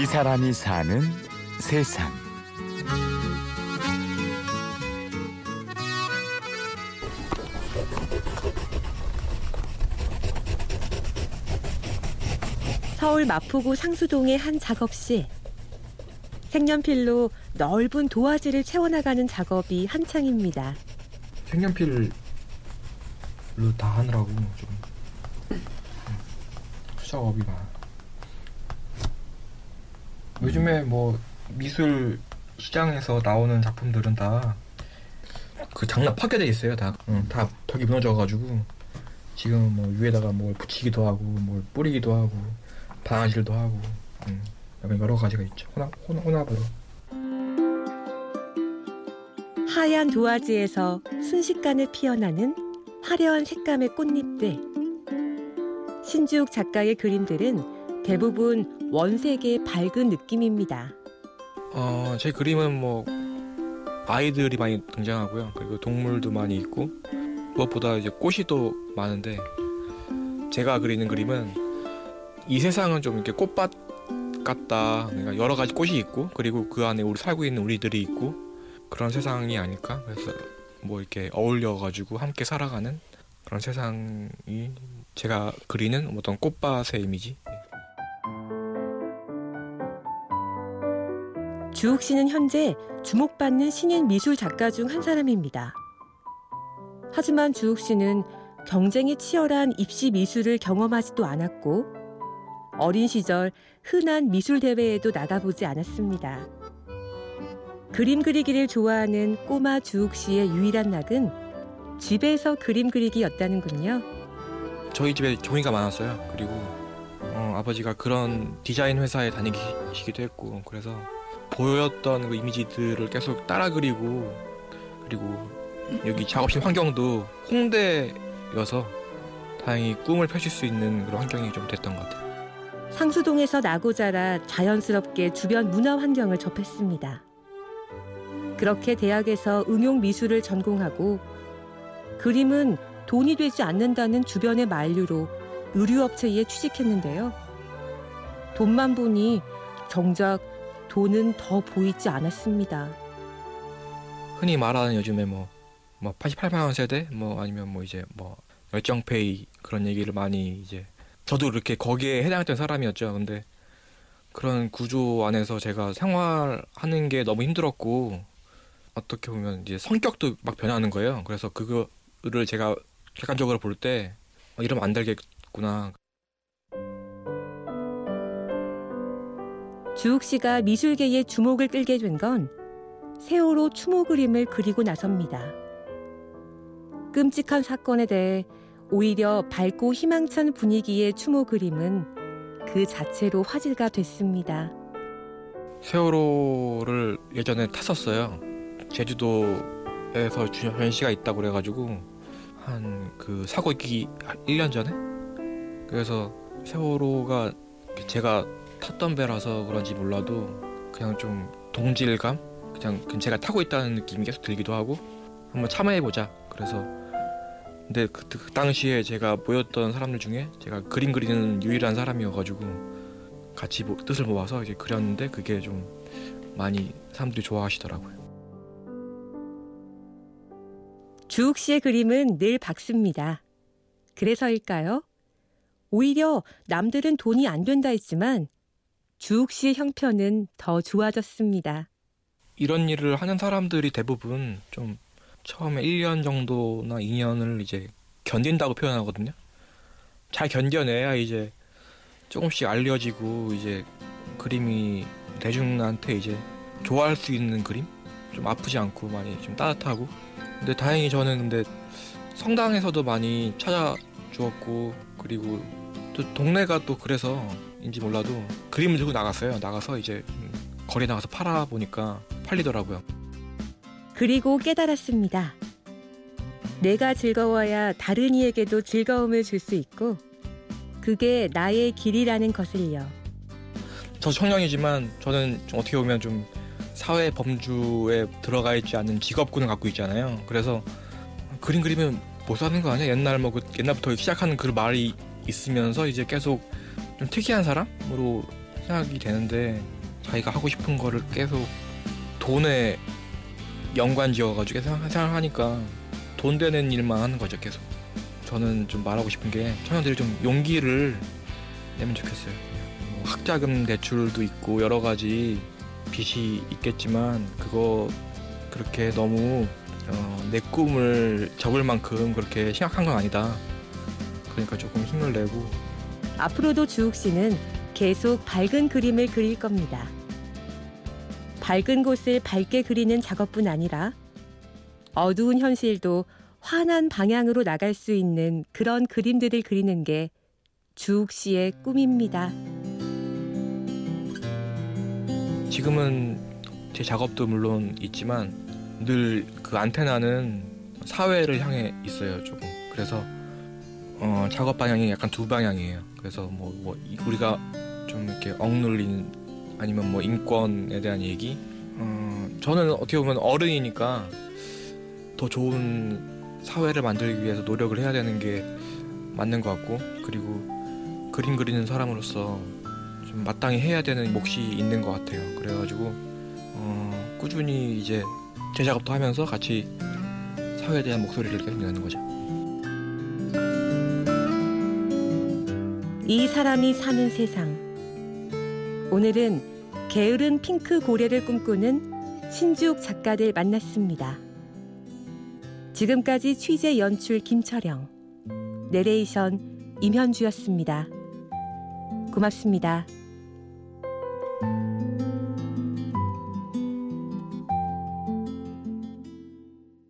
이 사람이 사는 세상. 서울 마포구 상수동의 한 작업실. 색연필로 넓은 도화지를 채워나가는 작업이 한창입니다. 색연필로 다 하느라고 좀 수작업이 많아. 요즘에 뭐 미술 시장에서 나오는 작품들은 다 그 장난 파괴돼 있어요. 다, 응, 다 턱이 무너져가지고 지금 뭐 위에다가 뭘 붙이기도 하고 뭘 뿌리기도 하고 방아질도 하고 응, 여러 가지가 있죠. 혼합, 혼합, 혼합으로. 하얀 도화지에서 순식간에 피어나는 화려한 색감의 꽃잎들. 신주욱 작가의 그림들은 대부분 원색의 밝은 느낌입니다. 어, 제 그림은 뭐 아이들이 많이 등장하고요. 그리고 동물도 많이 있고 무엇보다 이제 꽃이 또 많은데 제가 그리는 그림은 이 세상은 좀 이렇게 꽃밭 같다. 그러니까 여러 가지 꽃이 있고 그리고 그 안에 우리 살고 있는 우리들이 있고 그런 세상이 아닐까. 그래서 뭐 이렇게 어울려 가지고 함께 살아가는 그런 세상이 제가 그리는 어떤 꽃밭의 이미지. 주욱 씨는 현재 주목받는 신인 미술 작가 중 한 사람입니다. 하지만 주욱 씨는 경쟁이 치열한 입시 미술을 경험하지도 않았고 어린 시절 흔한 미술 대회에도 나가보지 않았습니다. 그림 그리기를 좋아하는 꼬마 주욱 씨의 유일한 낙은 집에서 그림 그리기였다는군요. 저희 집에 종이가 많았어요. 그리고 어, 아버지가 그런 디자인 회사에 다니시기도 했고 그래서 보였던 그 이미지들을 계속 따라 그리고 그리고 여기 작업실 환경도 홍대여서 다행히 꿈을 펼칠 수 있는 그런 환경이 좀 됐던 것 같아요. 상수동에서 나고 자라 자연스럽게 주변 문화 환경을 접했습니다. 그렇게 대학에서 응용 미술을 전공하고 그림은 돈이 되지 않는다는 주변의 만류로 의류업체에 취직했는데요. 돈만 보니 정작 돈은 더 보이지 않았습니다. 흔히 말하는 요즘에 뭐, 뭐 88만 원 세대 뭐 아니면 뭐 이제 뭐 열정페이 그런 얘기를 많이 이제 저도 그렇게 거기에 해당했던 사람이었죠. 근데 그런 구조 안에서 제가 생활하는 게 너무 힘들었고 어떻게 보면 이제 성격도 막 변하는 거예요. 그래서 그거를 제가 객관적으로 볼때 어, 이러면 안 되겠구나. 주욱 씨가 미술계의 주목을 끌게 된 건 세월호 추모 그림을 그리고 나섭니다. 끔찍한 사건에 대해 오히려 밝고 희망찬 분위기의 추모 그림은 그 자체로 화제가 됐습니다. 세월호를 예전에 탔었어요. 제주도에서 전시가 있다고 그래가지고 한 그 사고 있기 1년 전에 그래서 세월호가 제가 탔던 배라서 그런지 몰라도 그냥 좀 동질감 그냥 제가 타고 있다는 느낌이 계속 들기도 하고 한번 참여해보자 그래서 근데 그, 그 당시에 제가 모였던 사람들 중에 제가 그림 그리는 유일한 사람이어가지고 같이 뭐, 뜻을 모아서 이제 그렸는데 그게 좀 많이 사람들이 좋아하시더라고요. 주욱 씨의 그림은 늘 밝습니다. 그래서일까요? 오히려 남들은 돈이 안 된다 했지만 주욱 씨의 형편은 더 좋아졌습니다. 이런 일을 하는 사람들이 대부분 좀 처음에 1년 정도나 2년을 이제 견딘다고 표현하거든요. 잘 견뎌내야 이제 조금씩 알려지고 이제 그림이 대중한테 이제 좋아할 수 있는 그림? 좀 아프지 않고 많이 좀 따뜻하고. 근데 다행히 저는 근데 성당에서도 많이 찾아주었고 그리고 또 동네가 또 그래서 인지 몰라도 그림을 들고 나갔어요. 나가서 이제 거리에 나가서 팔아 보니까 팔리더라고요. 그리고 깨달았습니다. 내가 즐거워야 다른 이에게도 즐거움을 줄 수 있고 그게 나의 길이라는 것을요. 저 청년이지만 저는 좀 어떻게 보면 좀 사회 범주에 들어가 있지 않는 직업군을 갖고 있잖아요. 그래서 그림 그리면 못 사는 거 아니야? 옛날 뭐 그 옛날부터 시작하는 그 말이 있으면서 이제 계속 좀 특이한 사람으로 생각이 되는데 자기가 하고 싶은 거를 계속 돈에 연관 지어가지고 생각- 생각을 하니까 돈 되는 일만 하는 거죠 계속. 저는 좀 말하고 싶은 게 청년들이 좀 용기를 내면 좋겠어요. 뭐 학자금 대출도 있고 여러 가지 빚이 있겠지만 그거 그렇게 너무 어, 내 꿈을 접을 만큼 그렇게 심각한 건 아니다. 그러니까 조금 힘을 내고 앞으로도 주욱 씨는 계속 밝은 그림을 그릴 겁니다. 밝은 곳을 밝게 그리는 작업뿐 아니라 어두운 현실도 환한 방향으로 나갈 수 있는 그런 그림들을 그리는 게 주욱 씨의 꿈입니다. 지금은 제 작업도 물론 있지만 늘 그 안테나는 사회를 향해 있어요 조금 그래서 어, 작업 방향이 약간 두 방향이에요 그래서 뭐, 뭐 이- 우리가 좀 이렇게 억눌린 아니면 뭐 인권에 대한 얘기 어, 저는 어떻게 보면 어른이니까 더 좋은 사회를 만들기 위해서 노력을 해야 되는 게 맞는 것 같고 그리고 그림 그리는 사람으로서 좀 마땅히 해야 되는 몫이 있는 것 같아요. 그래가지고 어, 꾸준히 이제 제 작업도 하면서 같이 사회에 대한 목소리를 계속 내는 거죠. 이 사람이 사는 세상. 오늘은 게으른 핑크 고래를 꿈꾸는 신주욱 작가들 만났습니다. 지금까지 취재 연출 김철영, 내레이션 임현주였습니다. 고맙습니다.